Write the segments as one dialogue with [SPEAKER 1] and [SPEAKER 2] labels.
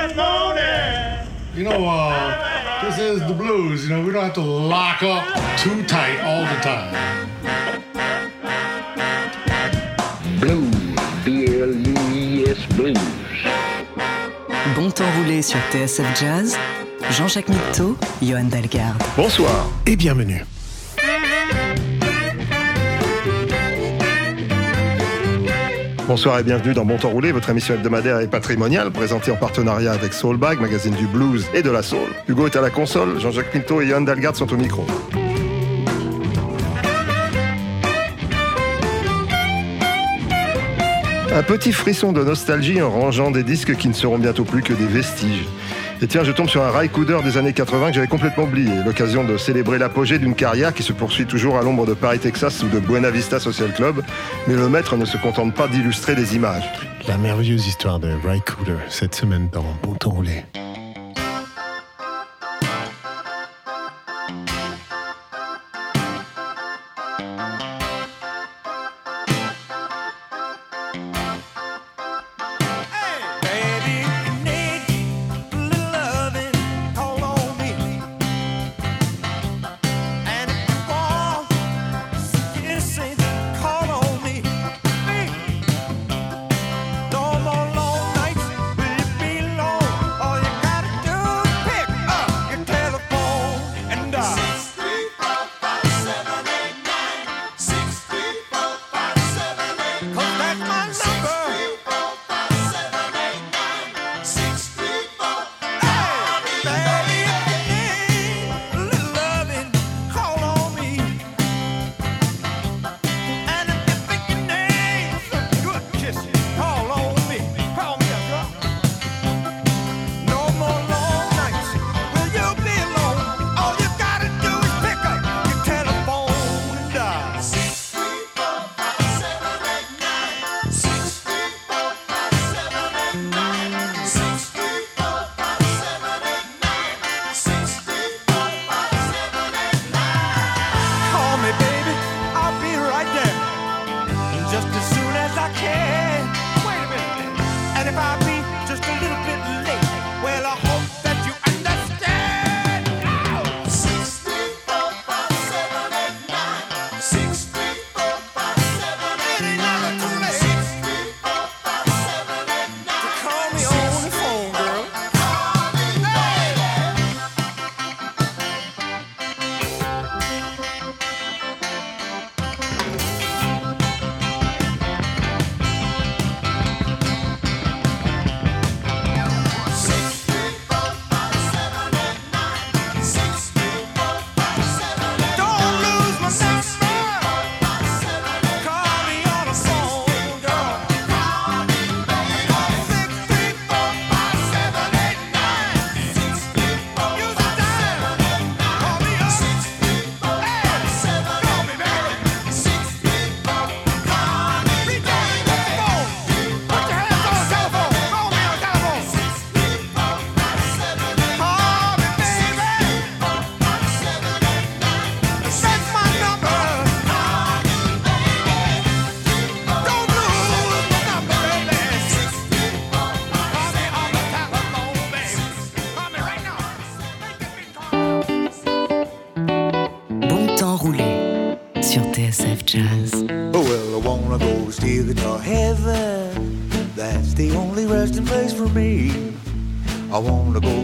[SPEAKER 1] Good morning.
[SPEAKER 2] You know, uh, this is the blues. You know, we don't have to lock up too tight all the time.
[SPEAKER 3] Blues, B-L-U-I-S Blues.
[SPEAKER 4] Bon temps roulé sur TSF Jazz, Jean-Jacques Mitteau, Johan Dalgarde.
[SPEAKER 5] Bonsoir et bienvenue. Bonsoir et bienvenue dans Bon Temps Roulé, votre émission hebdomadaire et patrimoniale, présentée en partenariat avec Soulbag, magazine du blues et de la soul. Hugo est à la console, Jean-Jacques Pinto et Johan Dalgard sont au micro. Un petit frisson de nostalgie en rangeant des disques qui ne seront bientôt plus que des vestiges. Et tiens, je tombe sur un rail-coudeur des années 80 que j'avais complètement oublié. L'occasion de célébrer l'apogée d'une carrière qui se poursuit toujours à l'ombre de Paris, Texas ou de Buena Vista Social Club. Mais le maître ne se contente pas d'illustrer les images.
[SPEAKER 6] La merveilleuse histoire de Ray cette semaine dans Bon Temps Roulé.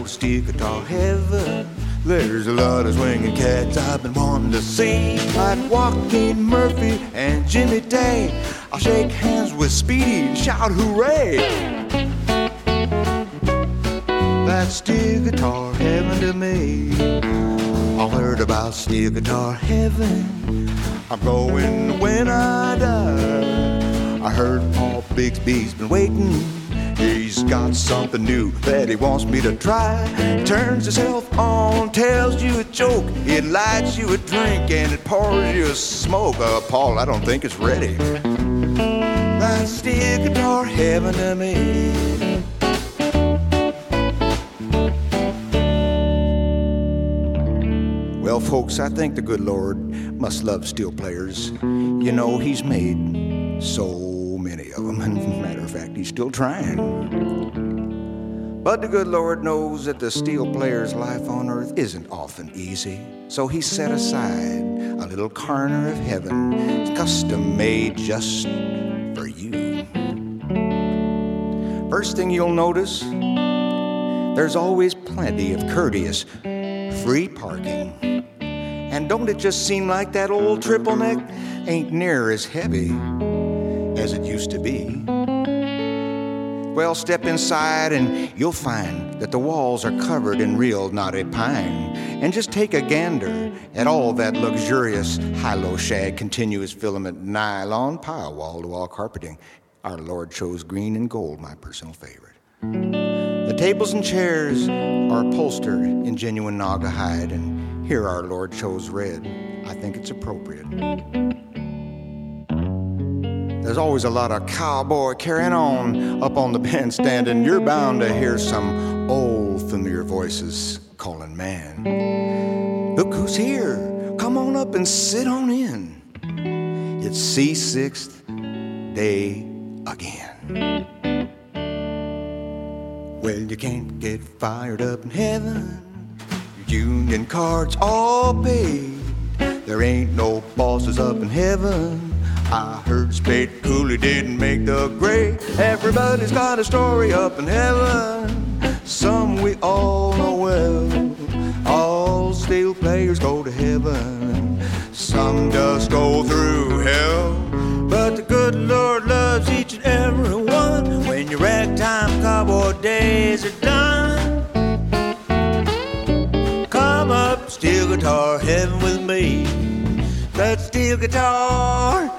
[SPEAKER 7] Steel guitar heaven. There's a lot of swinging cats I've been wanting to see, like Joaquin Murphey and Jimmy Day. I'll shake hands with Speedy and shout hooray. That's steel guitar heaven to me. I heard about steel guitar heaven. I'm going when I die. I heard Paul Bigsby's been waiting He's got something new that he wants me to try. Turns himself on, tells you a joke. It lights you a drink and it pours you a smoke. Uh, Paul, I don't think it's ready. That's steel guitar heaven to me. Well, folks, I think the good Lord must love steel players. You know, He's made so many of them. He's still trying.
[SPEAKER 6] But the good Lord knows that the steel player's life on earth isn't often easy. So he set aside a little corner of heaven, custom made just for you. First thing you'll notice, there's always plenty of courteous free parking. And don't it just seem like that old triple neck ain't near as heavy as it used to be? Well, step inside and you'll find that the walls are covered in real knotty pine. And just take a gander at all that luxurious high-low shag continuous filament nylon pile wall to wall carpeting. Our Lord chose green and gold, my personal favorite. The tables and chairs are upholstered in genuine Naugahyde, and here our Lord chose red. I think it's appropriate. There's always a lot of cowboy carrying on up on the bandstand, and you're bound to hear some old familiar voices calling, Man, look who's here. Come on up and sit on in. It's C6th day again. Well, you can't get fired up in heaven. Your union cards all paid. There ain't no bosses up in heaven. I heard Spade Cooley didn't make the grade. Everybody's got a story up in heaven. Some we all know well. All steel players go to heaven. Some just go through hell. But the good Lord loves each and every one. When your ragtime cowboy days are done, come up, steel guitar heaven with me. That steel guitar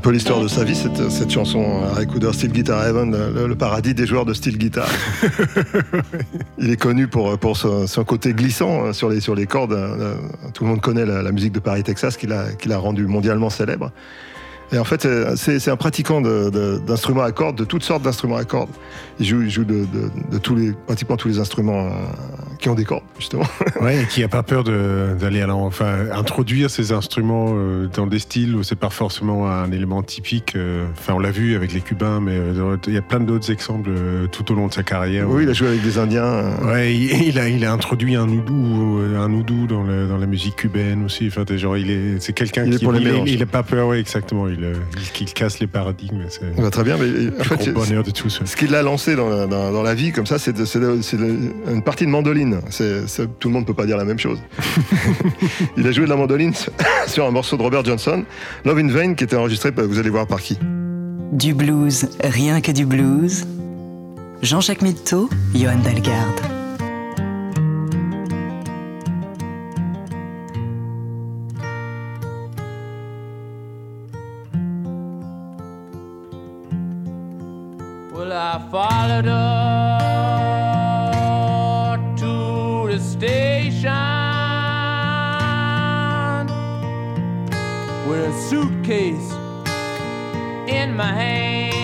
[SPEAKER 5] un peu l'histoire de sa vie, cette, cette chanson, Ray Cooder, Steel Guitar Heaven, le, le paradis des joueurs de steel guitar. Il est connu pour, pour son, son côté glissant hein, sur les, sur les cordes. Euh, Tout le monde connaît la, la musique de Paris, Texas, qu'il a, qu'il a rendu mondialement célèbre. Et en fait, c'est- un pratiquant d'instruments à cordes, de toutes sortes d'instruments à cordes. Il joue, il joue de, de- de tous les, pratiquement tous les instruments euh, qui ont des cordes, justement.
[SPEAKER 8] Ouais, et qui a pas peur d'aller à enfin introduire ces instruments euh, dans des styles où c'est pas forcément un élément typique. euh, Enfin, on l'a vu avec les Cubains, mais euh, il y a plein d'autres exemples tout au long de sa carrière.
[SPEAKER 5] Oui, il a joué avec des Indiens.
[SPEAKER 8] Ouais, il, il a, il a introduit un oudou, un oudou dans, le- dans la musique cubaine aussi. Enfin, des gens, il est, c'est quelqu'un
[SPEAKER 5] Il est
[SPEAKER 8] qui,
[SPEAKER 5] pour les
[SPEAKER 8] il, est-
[SPEAKER 5] mélanges.
[SPEAKER 8] il est pas peur, ouais, exactement. Il, il, il casse les paradigmes.
[SPEAKER 5] Va très bien, mais en fait,
[SPEAKER 8] bonheur de tous.
[SPEAKER 5] Ce qui l'a lancé dans la, dans- dans la vie, comme ça, c'est une partie de mandoline. C'est- c'est- tout le monde peut pas dire la même chose. Il a joué de la mandoline sur un morceau de Robert Johnson, Love in Vain, qui était enregistré, vous allez voir par qui.
[SPEAKER 4] Du blues, rien que du blues. Jean-Jacques Mitteau, Johan Dalgarde.
[SPEAKER 9] Well, I followed her with a suitcase in my hand.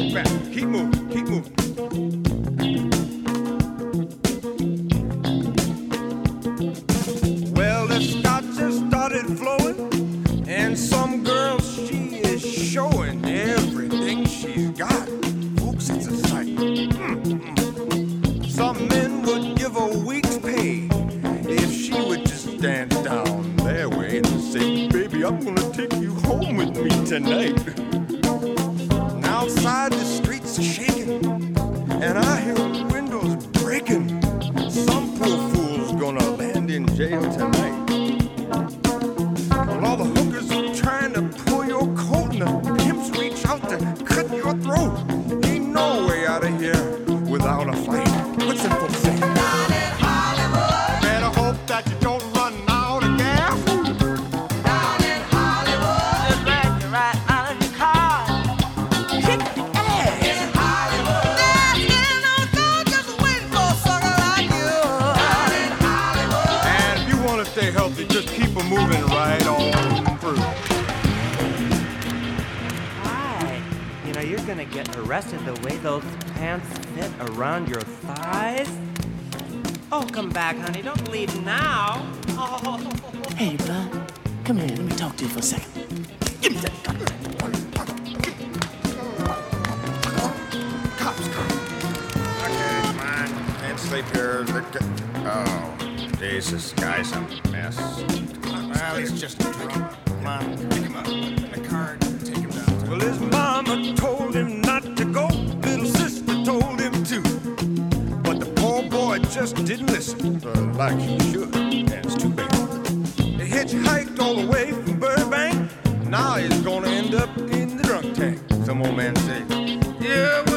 [SPEAKER 6] Keep moving.
[SPEAKER 10] Like
[SPEAKER 6] he should. It's too bad. They hitchhiked all the way from Burbank. Now he's gonna end up in the drunk tank. Some old man say, Yeah,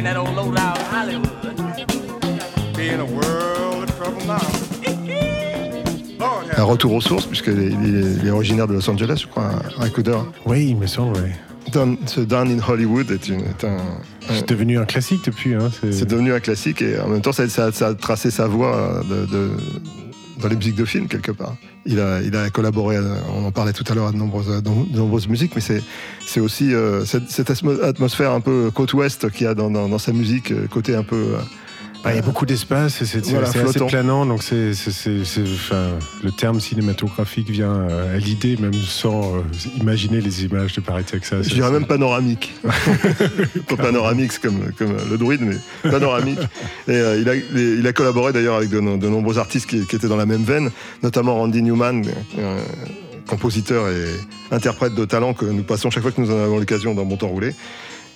[SPEAKER 10] do anything that old low down Hollywood.
[SPEAKER 6] Be in a world of trouble now. Lord
[SPEAKER 5] Un
[SPEAKER 6] have
[SPEAKER 5] retour aux sources, puisqu'il est, originaire de Los Angeles, je crois, un Cooder.
[SPEAKER 8] Oui, il me semble, oui.
[SPEAKER 5] Down- ce Down in Hollywood est, une- est un.
[SPEAKER 8] C'est devenu un classique depuis. Hein,
[SPEAKER 5] C'est devenu un classique et en même temps, ça, ça- ça a tracé sa voie de, de- dans les musiques de film, quelque part. Il a, il a collaboré, à- on en parlait tout à l'heure, à de nombreuses, dans de nombreuses musiques, mais c'est c'est aussi euh, cette, cette atmo- atmosphère un peu côte ouest qu'il y a dans, dans- dans sa musique, euh, côté un peu. Euh,
[SPEAKER 8] Bah, il y a beaucoup d'espace, c'est
[SPEAKER 5] Voilà,
[SPEAKER 8] assez planant, donc c'est, enfin, le terme cinématographique vient euh, à l'idée, même sans euh, imaginer les images de Paris, Texas.
[SPEAKER 5] Je dirais même panoramique. Pas panoramique c'est comme, comme le druide, mais panoramique. Et euh, il, a, il a collaboré d'ailleurs avec de, no- de nombreux artistes qui, qui étaient dans la même veine, notamment Randy Newman, euh, compositeur et interprète de talent que nous passons chaque fois que nous en avons l'occasion dans Bon Temps Roulé,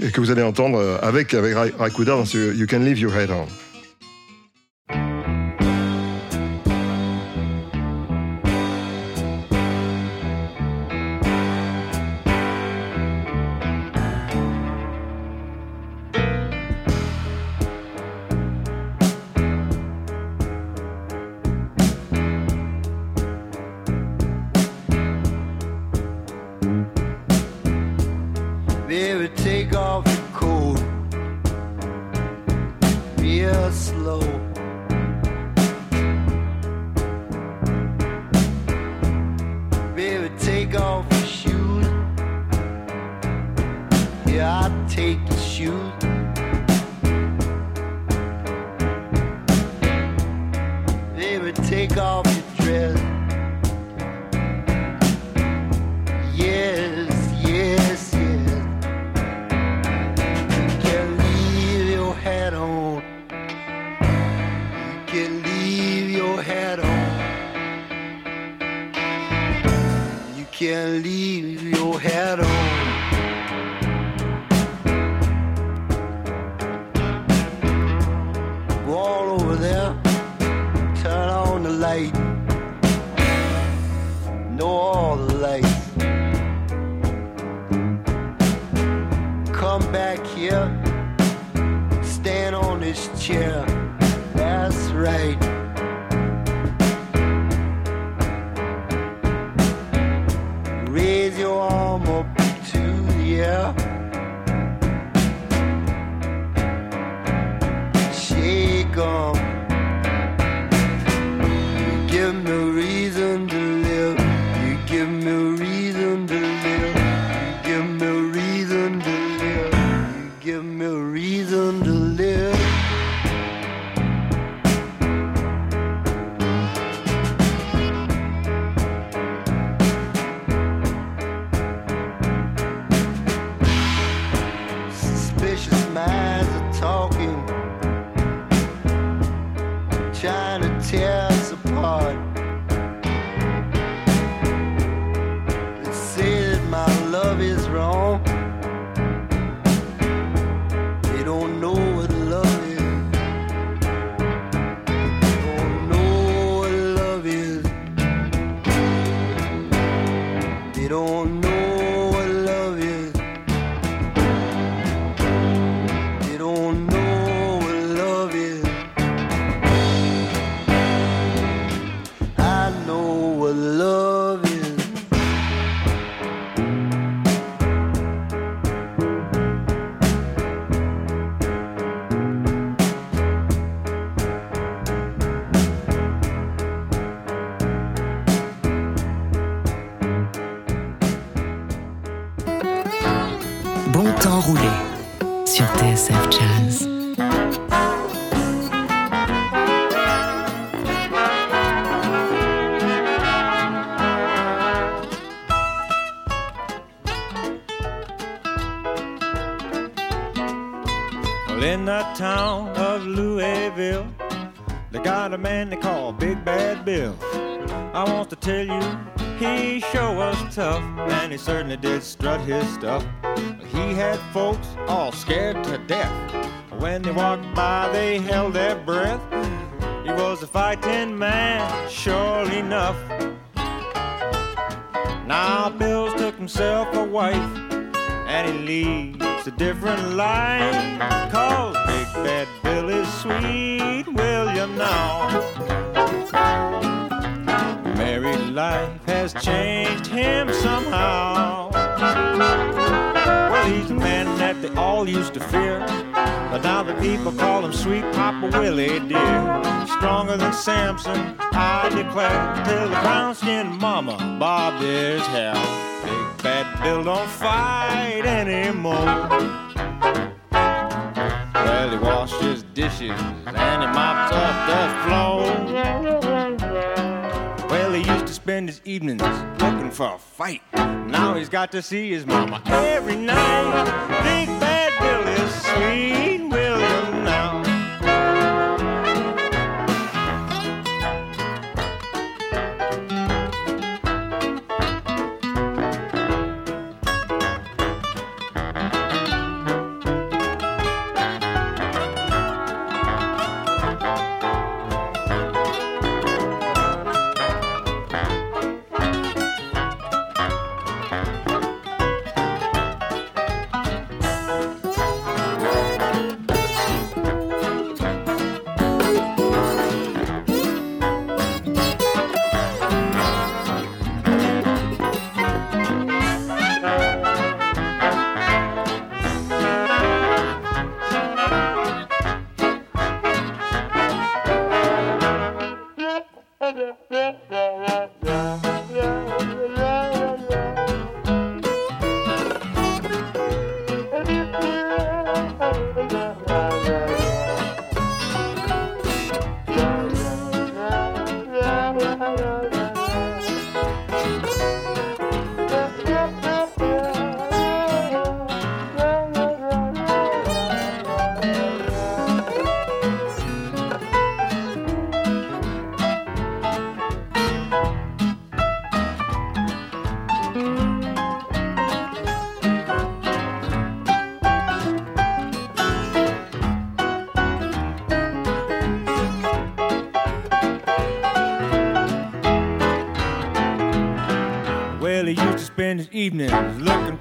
[SPEAKER 5] et que vous allez entendre euh, avec, avec Ray dans ce You Can Leave Your Head On.
[SPEAKER 11] Shake
[SPEAKER 6] Well, in the town of Louisville, they got a man they call Big Bad Bill. I want to tell you, he sure was tough, and he certainly did strut his stuff. He had folks all scared to death. When they walked by, they held their breath. He was a fighting man, sure enough. Now Bill's took himself a wife, and he leads a different life. Cause Big Bad Bill is sweet, William now. Married life has changed him somehow. Well, he's a man that they all used to fear. But now the people call him Sweet Papa Willie, dear. Stronger than Samson, I declare. Till the brown skinned mama bobbed his hair. Bad Bill don't fight anymore. Well, he washes dishes and he mops up the floor. Well, he used to spend his evenings looking for a fight. Now he's got to see his mama every night. Big Bad Bill is sweet, William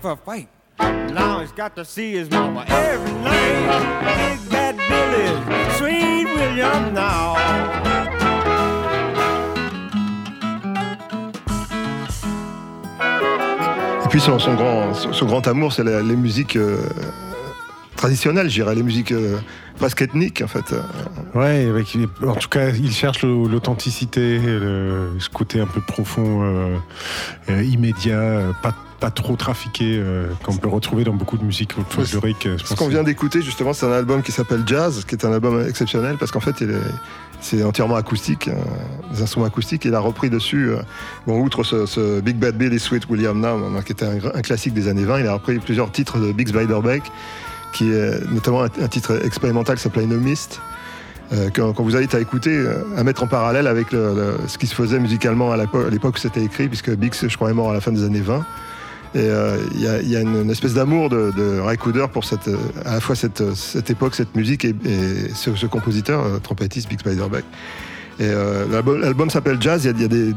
[SPEAKER 12] looking for a fight. Now he's got to see his mama every night. Big bad Bill is sweet William now.
[SPEAKER 5] Et puis son, son grand, son, son grand amour, c'est la- les musiques euh, traditionnelles, je dirais, les musiques euh, presque ethniques en fait.
[SPEAKER 8] Ouais, avec, en tout cas, il cherche l'authenticité, ce côté un peu profond, euh, euh, immédiat, pas, pas trop trafiqué, euh, qu'on peut retrouver dans beaucoup de musique folklorique. euh,
[SPEAKER 5] Ce qu'on vient d'écouter justement, c'est un album qui s'appelle Jazz, qui est un album exceptionnel parce qu'en fait, il est- c'est entièrement acoustique, euh, des instruments acoustiques. Il a repris dessus, euh, bon, outre ce, ce Big Bad Bill et Sweet William Now, hein, qui était un, classique des années 20, il a repris plusieurs titres de Big Spiderbeck, qui est notamment un, un titre expérimental qui s'appelait No Mist. euh, quand vous invite à écouter, à mettre en parallèle avec le- le- ce qui se faisait musicalement à l'époque où c'était écrit, puisque Bix, je crois, est mort à la fin des années 20. Et euh, il y, a, y a une, espèce d'amour de, de Ray Cooder pour cette, euh, à la fois cette, euh, cette époque, cette musique et, et ce, ce compositeur, trompettiste Big Spiderbeck. Et euh, l'album, s'appelle Jazz. Il y, a, il y a des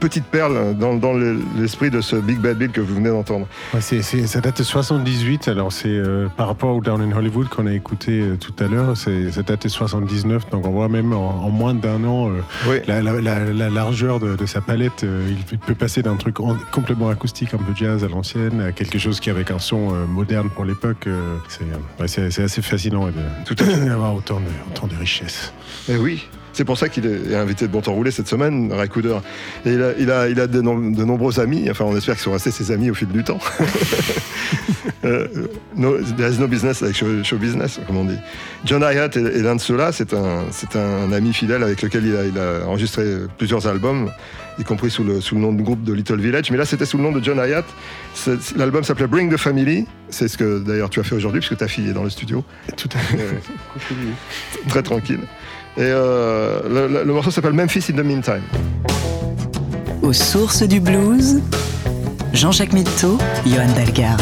[SPEAKER 5] petites perles dans, dans le- l'esprit de ce Big Bad Bill que vous venez d'entendre.
[SPEAKER 8] Ouais, ça date de 78, alors c'est euh, par rapport au Down in Hollywood qu'on a écouté euh, tout à l'heure, c'est- ça date de 79, donc on voit même en, en moins d'un an la, la- la- la largeur de, de sa palette. il, peut passer d'un truc en- complètement acoustique, un peu jazz à l'ancienne, à quelque chose qui avec un son moderne pour l'époque. c'est ouais, assez fascinant de- d'avoir autant de, autant de richesse.
[SPEAKER 5] Et oui. C'est pour ça qu'il est invité de Bon Temps Roulé cette semaine, Ray Cooder. Et il a, il a, il a de, nom- de nombreux amis, enfin on espère qu'ils sont restés ses amis au fil du temps. Euh, no, there's no business like show, show business, comme on dit. John Hyatt est, est l'un de ceux-là, c'est un, un ami fidèle avec lequel il a, il a enregistré plusieurs albums, y compris sous le, sous le nom de groupe de Little Village. Mais là, c'était sous le nom de John Hyatt. L'album s'appelait Bring the Family. C'est ce que d'ailleurs tu as fait aujourd'hui, puisque ta fille est dans le studio.
[SPEAKER 8] Tout à fait.
[SPEAKER 5] Très tranquille. Et euh, le, morceau s'appelle Memphis in the Meantime.
[SPEAKER 13] Aux sources du blues, Jean-Jacques Mitteau, Johan Dalgarde.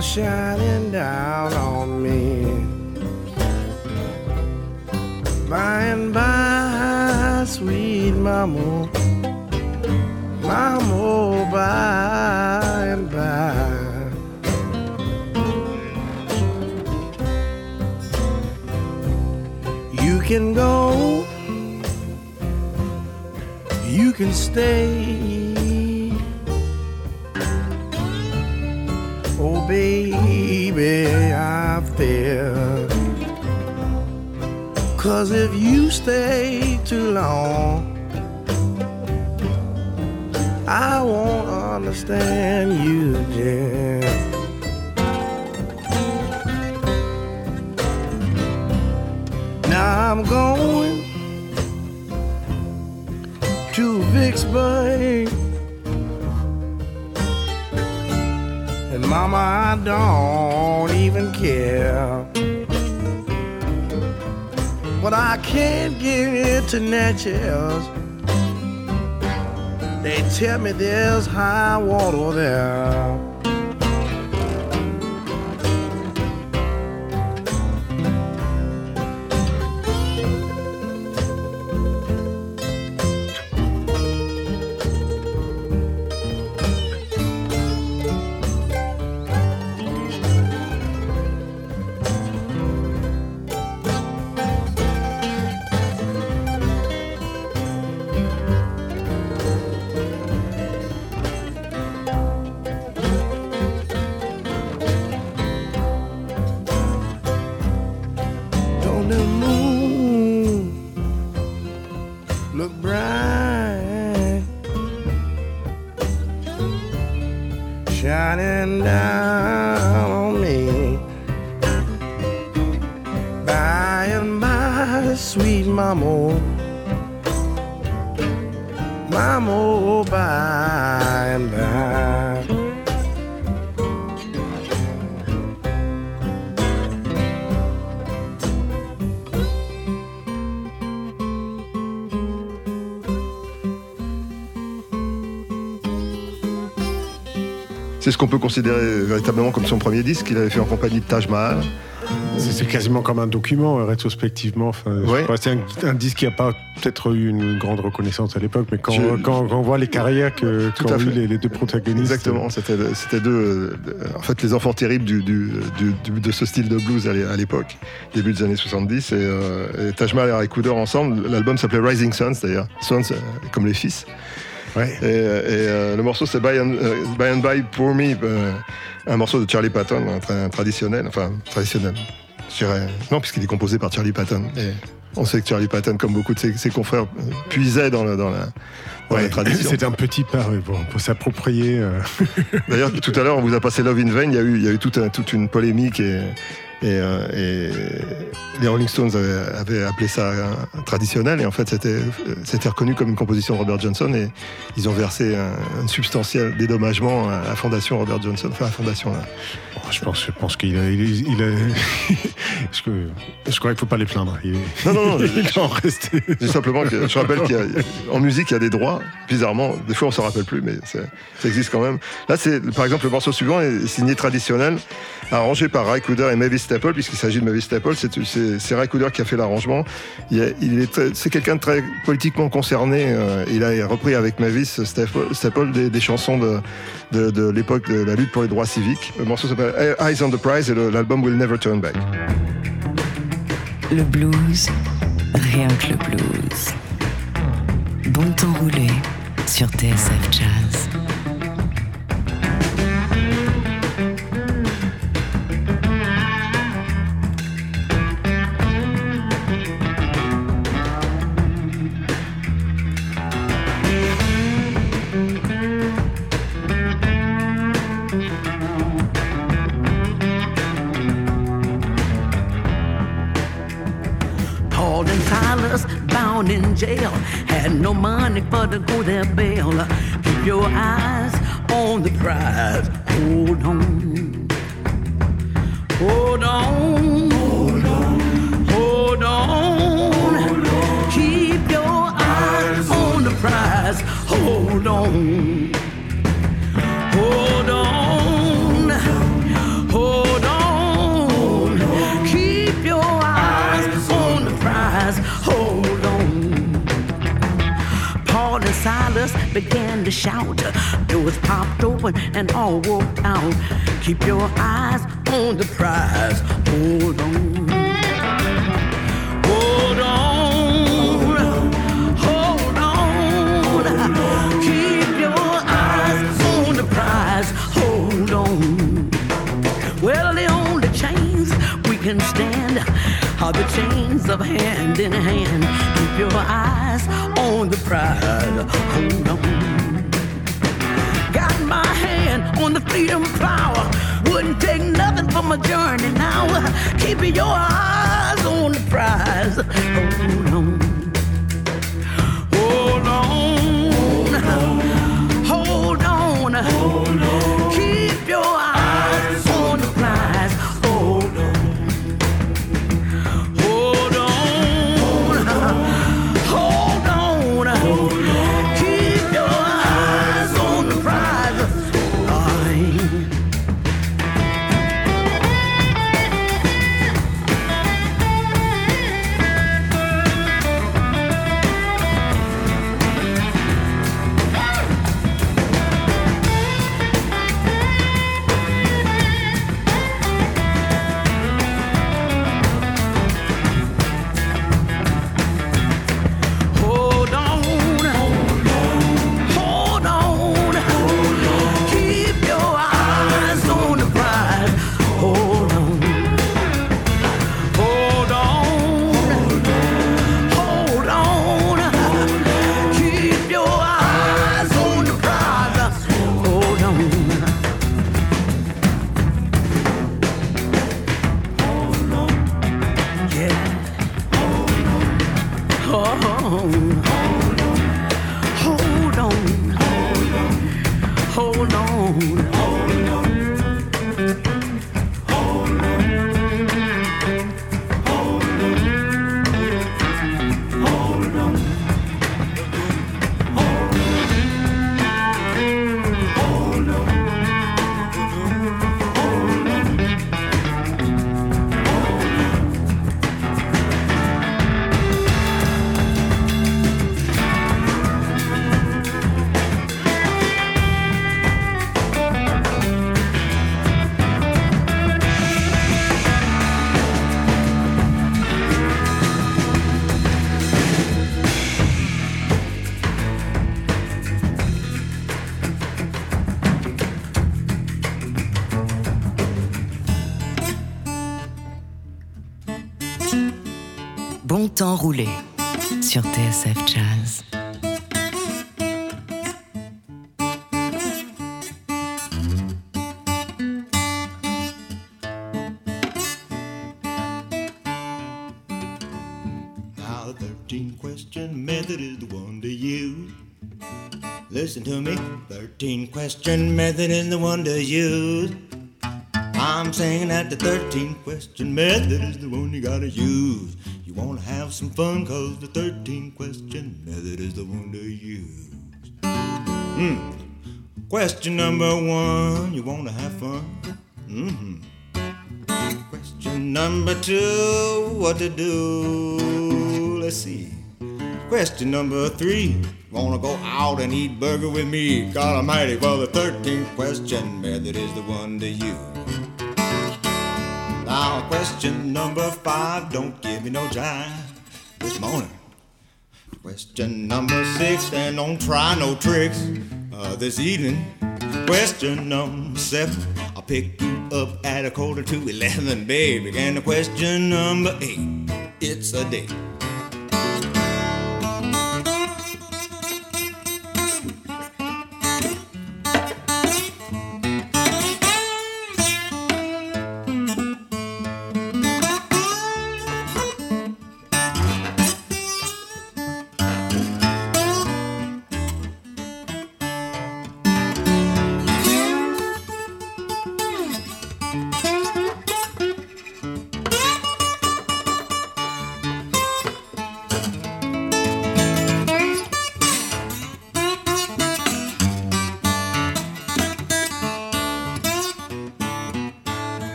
[SPEAKER 14] shining down. out there. Cause if you stay too long, I won't understand you, Jim. Now I'm going to Vicksburg Mama, I don't even care. But I can't give it to Natchez. They tell me there's high water there.
[SPEAKER 5] C'est ce qu'on peut considérer véritablement comme son premier disque qu'il avait fait en compagnie de Taj Mahal.
[SPEAKER 8] C'est quasiment comme un document, euh, rétrospectivement. Ouais. C'est un, disque qui n'a pas peut-être eu une grande reconnaissance à l'époque, mais quand, on voit les carrières que eu les, deux protagonistes.
[SPEAKER 5] Exactement, euh. c'était deux. Euh, en fait, les enfants terribles de ce style de blues à l'époque, début des années 70. Et, Taj Mahal et Ray Cooder ensemble, l'album s'appelait Rising Suns, d'ailleurs. Suns, comme les fils.
[SPEAKER 8] Ouais.
[SPEAKER 5] Et, euh, et, euh, le morceau c'est By and, euh, By and By Pour Me, un morceau de Charlie Patton, un, tra- traditionnel, enfin traditionnel, je dirais. Non, puisqu'il est composé par Charlie Patton. Et on sait que Charlie Patton, comme beaucoup de ses, ses confrères, puisait dans, le- dans la, dans la
[SPEAKER 8] Ouais,
[SPEAKER 5] tradition.
[SPEAKER 8] c'est un petit pas pour, pour s'approprier. euh,
[SPEAKER 5] D'ailleurs, tout à l'heure, on vous a passé Love in Vain. Il y a eu, il y a eu toute, un- toute une polémique et, et, euh, et les Rolling Stones avaient, appelé ça traditionnel. Et en fait, c'était reconnu comme une composition de Robert Johnson. Et ils ont versé un, un substantiel dédommagement à la fondation Robert Johnson. Enfin, à la fondation. Là.
[SPEAKER 8] je pense, je pense qu'il a, il, il a- je, je crois qu'il faut pas les plaindre. Il
[SPEAKER 5] Non, non, non.
[SPEAKER 8] il en rester.
[SPEAKER 5] C'est simplement que je rappelle qu'en musique, il y a des droits. Bizarrement, des fois, on s'en rappelle plus, mais ça existe quand même. Là, c'est par exemple le morceau suivant est signé traditionnel, arrangé par Ray Cooder et Mavis Staple, puisqu'il s'agit de Mavis Staple. C'est- Ray Cooder qui a fait l'arrangement. Il, est c'est quelqu'un de très politiquement concerné. euh, il a repris avec Mavis Staple, Staple des, chansons de, de, de l'époque de la lutte pour les droits civiques. Le morceau s'appelle Eyes on the Prize et l'album Will Never Turn Back.
[SPEAKER 13] Le blues, rien que le blues. Bon temps roulé sur TSF Jazz.
[SPEAKER 15] Money for to go to shout. Doors popped open and all walked out. Keep your eyes on the prize. Hold on. Hold on. Hold on. Keep your eyes on the prize. Hold on. Well, the only chains we can stand are the chains of hand in hand. Keep your eyes on the prize. Hold on. Hand on the freedom power. Wouldn't take nothing for my journey now. Keep your eyes on the prize. Oh, Hold on.
[SPEAKER 13] Sur TSF Jazz.
[SPEAKER 6] Now the 13 question method is the one to use. Listen to me. 13 question method is the one to use. I'm saying that the 13 question method is the one you gotta use. You wanna have some fun, cause the 13 question method is the one to use. Hmm. Question number one, you wanna have fun? Mm-hmm. Question number two, what to do? Let's see. Question number three, wanna go out and eat burger with me? God Almighty, well the 13th question method is the one to use. Now question number five, don't give me no jive this morning. Question number six, and don't try no tricks uh, this evening. Question number seven, I'll pick you up at a quarter to eleven, baby. And the question number eight, it's a date.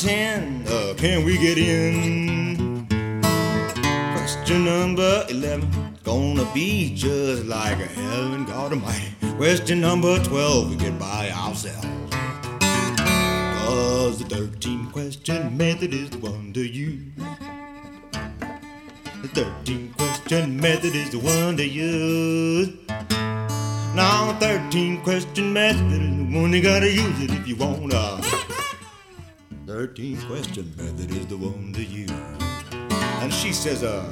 [SPEAKER 6] Ten. Uh, can we get in? Question number eleven. Gonna be just like a heaven, God Almighty. Question number twelve. We get by ourselves. Cause the 13 question method is the one to use. The 13 question method is the one to use. Now, 13 question method is the one you gotta use it if you wanna. 13 question method is the one to use. And she says, uh,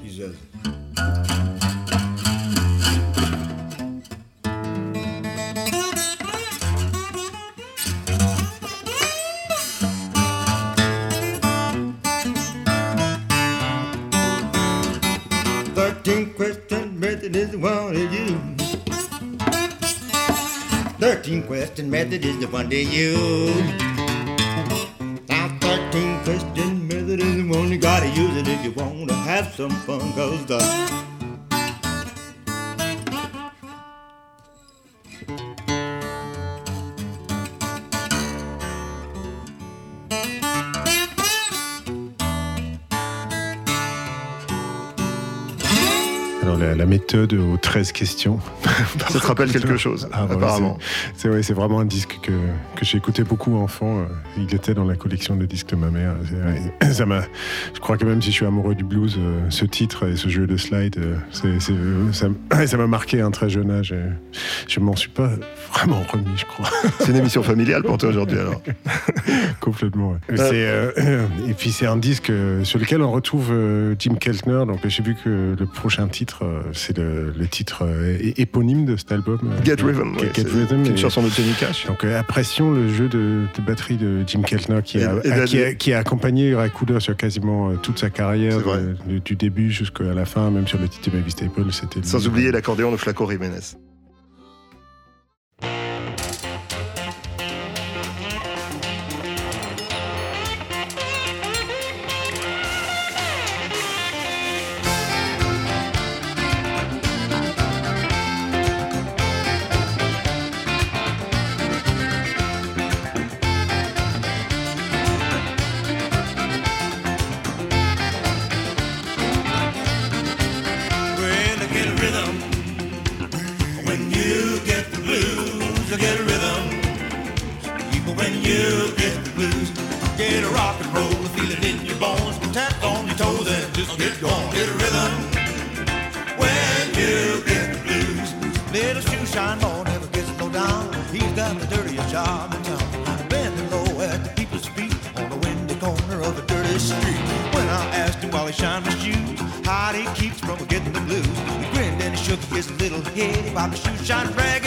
[SPEAKER 6] he says, Thirteen question method is the one to use. Thirteen question method is the one to use. Now thirteen question method is the one you gotta use it if you wanna have some fun. Cause the
[SPEAKER 8] la, méthode aux 13 questions.
[SPEAKER 5] Ça te rappelle quelque chose,
[SPEAKER 8] Ah,
[SPEAKER 5] apparemment.
[SPEAKER 8] c'est- ouais, c'est vraiment un disque que, que j'ai écouté beaucoup enfant. Euh, Il était dans la collection de disques de ma mère. Ça m'a, je crois que même si je suis amoureux du blues, euh, ce titre et ce jeu de slide, euh, ça m'a marqué à un très jeune âge. je m'en suis pas vraiment remis, je crois.
[SPEAKER 5] C'est une émission familiale pour toi aujourd'hui alors.
[SPEAKER 8] Complètement. ouais. Euh, et puis c'est un disque sur lequel on retrouve Jim Keltner. Donc j'ai vu que le prochain titre, c'est le, le titre euh, éponyme de cet album. euh,
[SPEAKER 5] Get Rhythm, ouais,
[SPEAKER 8] Get
[SPEAKER 5] c'est-
[SPEAKER 8] Rhythm,
[SPEAKER 5] une chanson de Johnny Cash.
[SPEAKER 8] Donc euh, apprécions le jeu de, de batterie de Jim Keltner qui,
[SPEAKER 5] Et-
[SPEAKER 8] a,
[SPEAKER 5] et
[SPEAKER 8] a-
[SPEAKER 5] la-
[SPEAKER 8] qui, a, qui a accompagné Ray Cooder sur quasiment euh, toute sa carrière, de- de- du début jusqu'à la fin, même sur le titre de Baby Staple.
[SPEAKER 5] Sans oublier l'accordéon de Flaco Jiménez.
[SPEAKER 6] His little head. He the shoe shine rag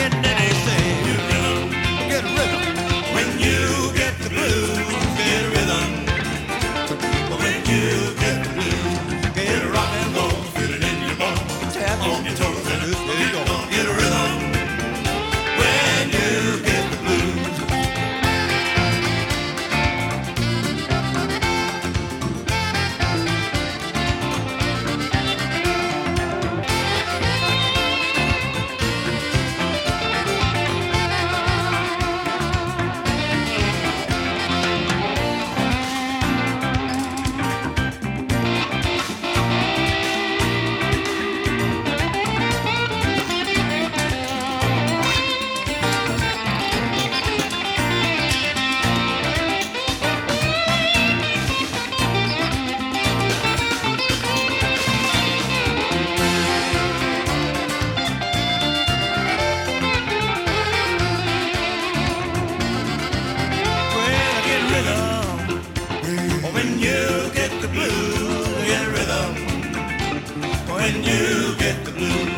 [SPEAKER 6] you get the blues,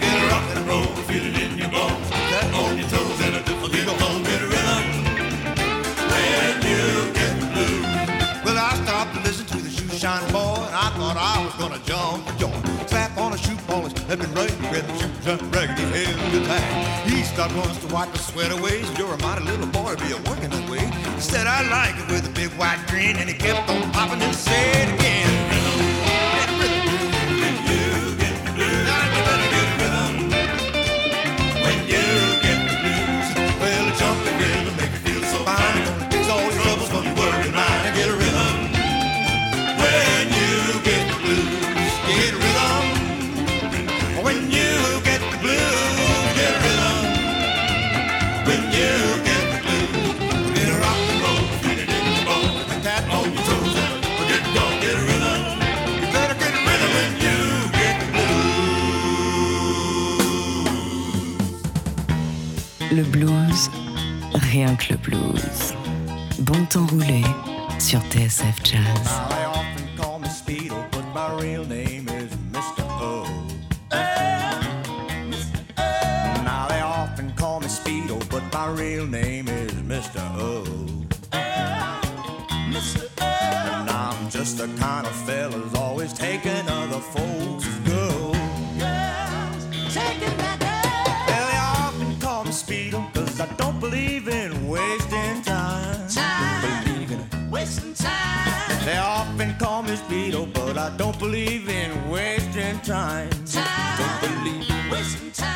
[SPEAKER 6] get a rock and roll, feel it in your bones. On your toes and a different get on, get a rhythm. When you get the blues. Well, I stopped to listen to the shoe shine boy, and I thought I was gonna jump for joy. Slap on a shoe polish, let me right, get the shine raggedy head the time. He stopped once to wipe the sweat away. So you're a mighty little boy, be a way. He said I like it with a big white grin, and he kept on popping and said
[SPEAKER 13] Le blues, rien que le blues. Bon temps roulé sur TSF Jazz.
[SPEAKER 6] Believe in wasting time. Don't believe in
[SPEAKER 9] wasting time.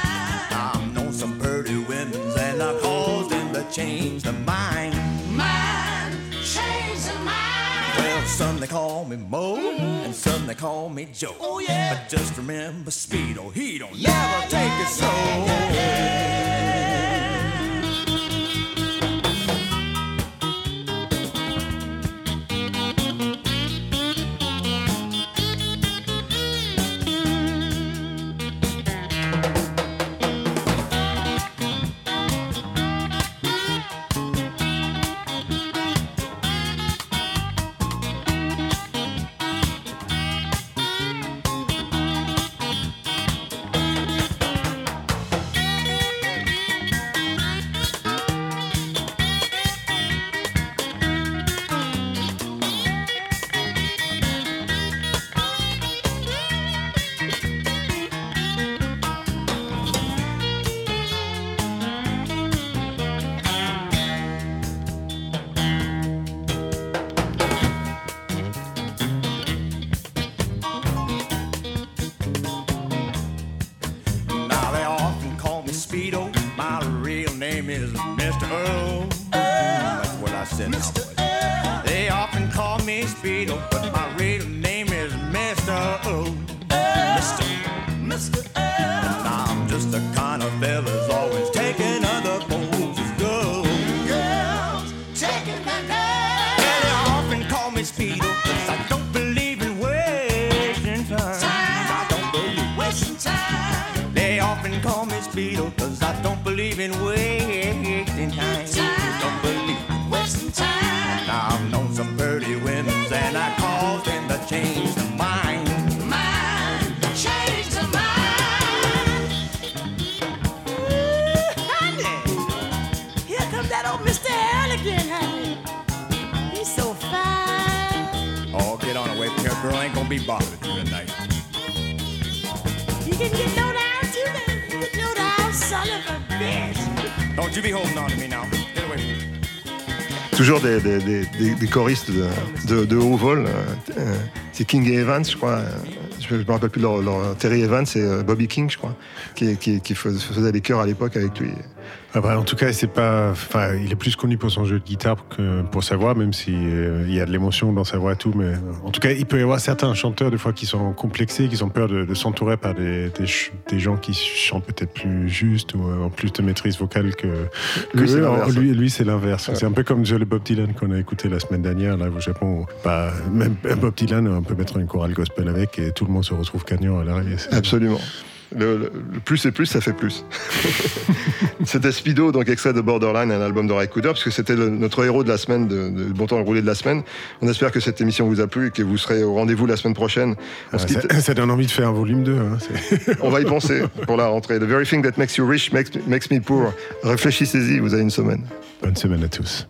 [SPEAKER 6] I've known some pretty women, and I caused them to change their mind.
[SPEAKER 9] Mind, change the mind.
[SPEAKER 6] Well, some they call me Mo, and some they call me Joe.
[SPEAKER 9] Oh, yeah.
[SPEAKER 6] But just remember, Speedo, he don't never take it slow. and call Miss Beetle, cause I don't believe in wasting time.
[SPEAKER 9] time.
[SPEAKER 6] Don't believe in wasting time. Now I've known some pretty women and I caused them to change their mind. Mind, change their mind. Ooh, honey, here comes that
[SPEAKER 16] old Mr. L again, honey. He's so fine. Oh, get on away from here, girl. I
[SPEAKER 6] ain't gonna be bothered you tonight. You can get no
[SPEAKER 5] Toujours des, des, des, choristes de, haut vol. euh, euh, c'est King et Evans, je crois. euh, Je ne me rappelle plus leur, leur- Terry Evans et Bobby King, je crois, qui, qui, qui fais- faisait les chœurs à l'époque avec lui.
[SPEAKER 8] Ah bah, en tout cas, c'est pas. Enfin, il est plus connu pour son jeu de guitare que pour sa voix, même si euh, il y a de l'émotion dans sa voix et tout. Mais euh, en tout cas, il peut y avoir certains chanteurs des fois qui sont complexés, qui ont peur de, de s'entourer par des, des, gens qui chantent peut-être plus juste ou euh, en plus de maîtrise vocale que.
[SPEAKER 5] Lui,
[SPEAKER 8] que eux. lui, lui, c'est l'inverse.
[SPEAKER 5] Ouais.
[SPEAKER 8] C'est un peu comme le Bob Dylan qu'on a écouté la semaine dernière là au Japon. Bah, même Bob Dylan, on peut mettre une chorale gospel avec et tout le monde se retrouve gagnant à l'arrivée.
[SPEAKER 5] Absolument. Le, le- le plus et plus, ça fait plus. c'était Speedo, donc extrait de Borderline, un album de Ray Cooder, parce que c'était notre héros de la semaine, de, de Bon Temps Roulé de la semaine. On espère que cette émission vous a plu et que vous serez au rendez-vous la semaine prochaine. On,
[SPEAKER 8] Ah, ça, ça donne envie de faire un volume 2. hein,
[SPEAKER 5] on va y penser pour la rentrée. The very thing that makes you rich makes, makes me poor. Réfléchissez-y, vous avez une semaine.
[SPEAKER 8] Bonne semaine à tous.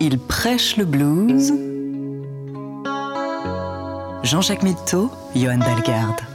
[SPEAKER 4] Il prêche le blues. Jean-Jacques Mitteau, Johan Dalgarde.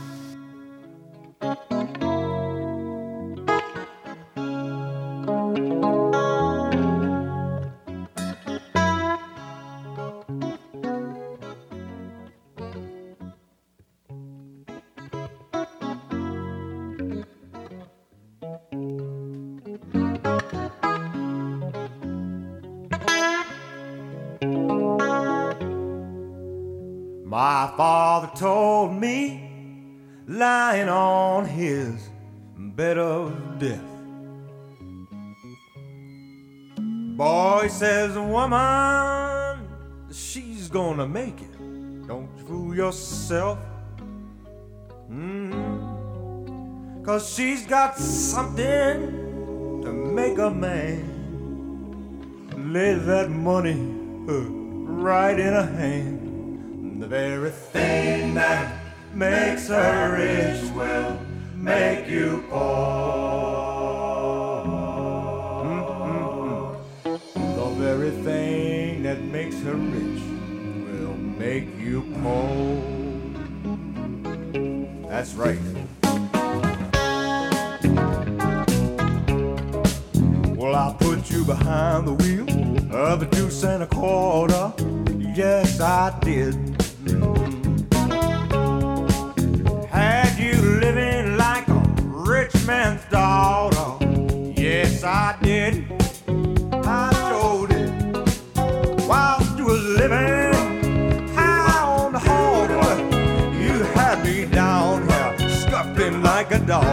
[SPEAKER 6] Yourself. Mm. Cause she's got something to make a man lay that money uh, right in her hand. The very thing that makes her rich will make you poor. You poor. That's right. Well, I put you behind the wheel of a two cent a quarter. Yes, I did. Had you living like a rich man's daughter. Yes. I me down here, scuffed in like a dog.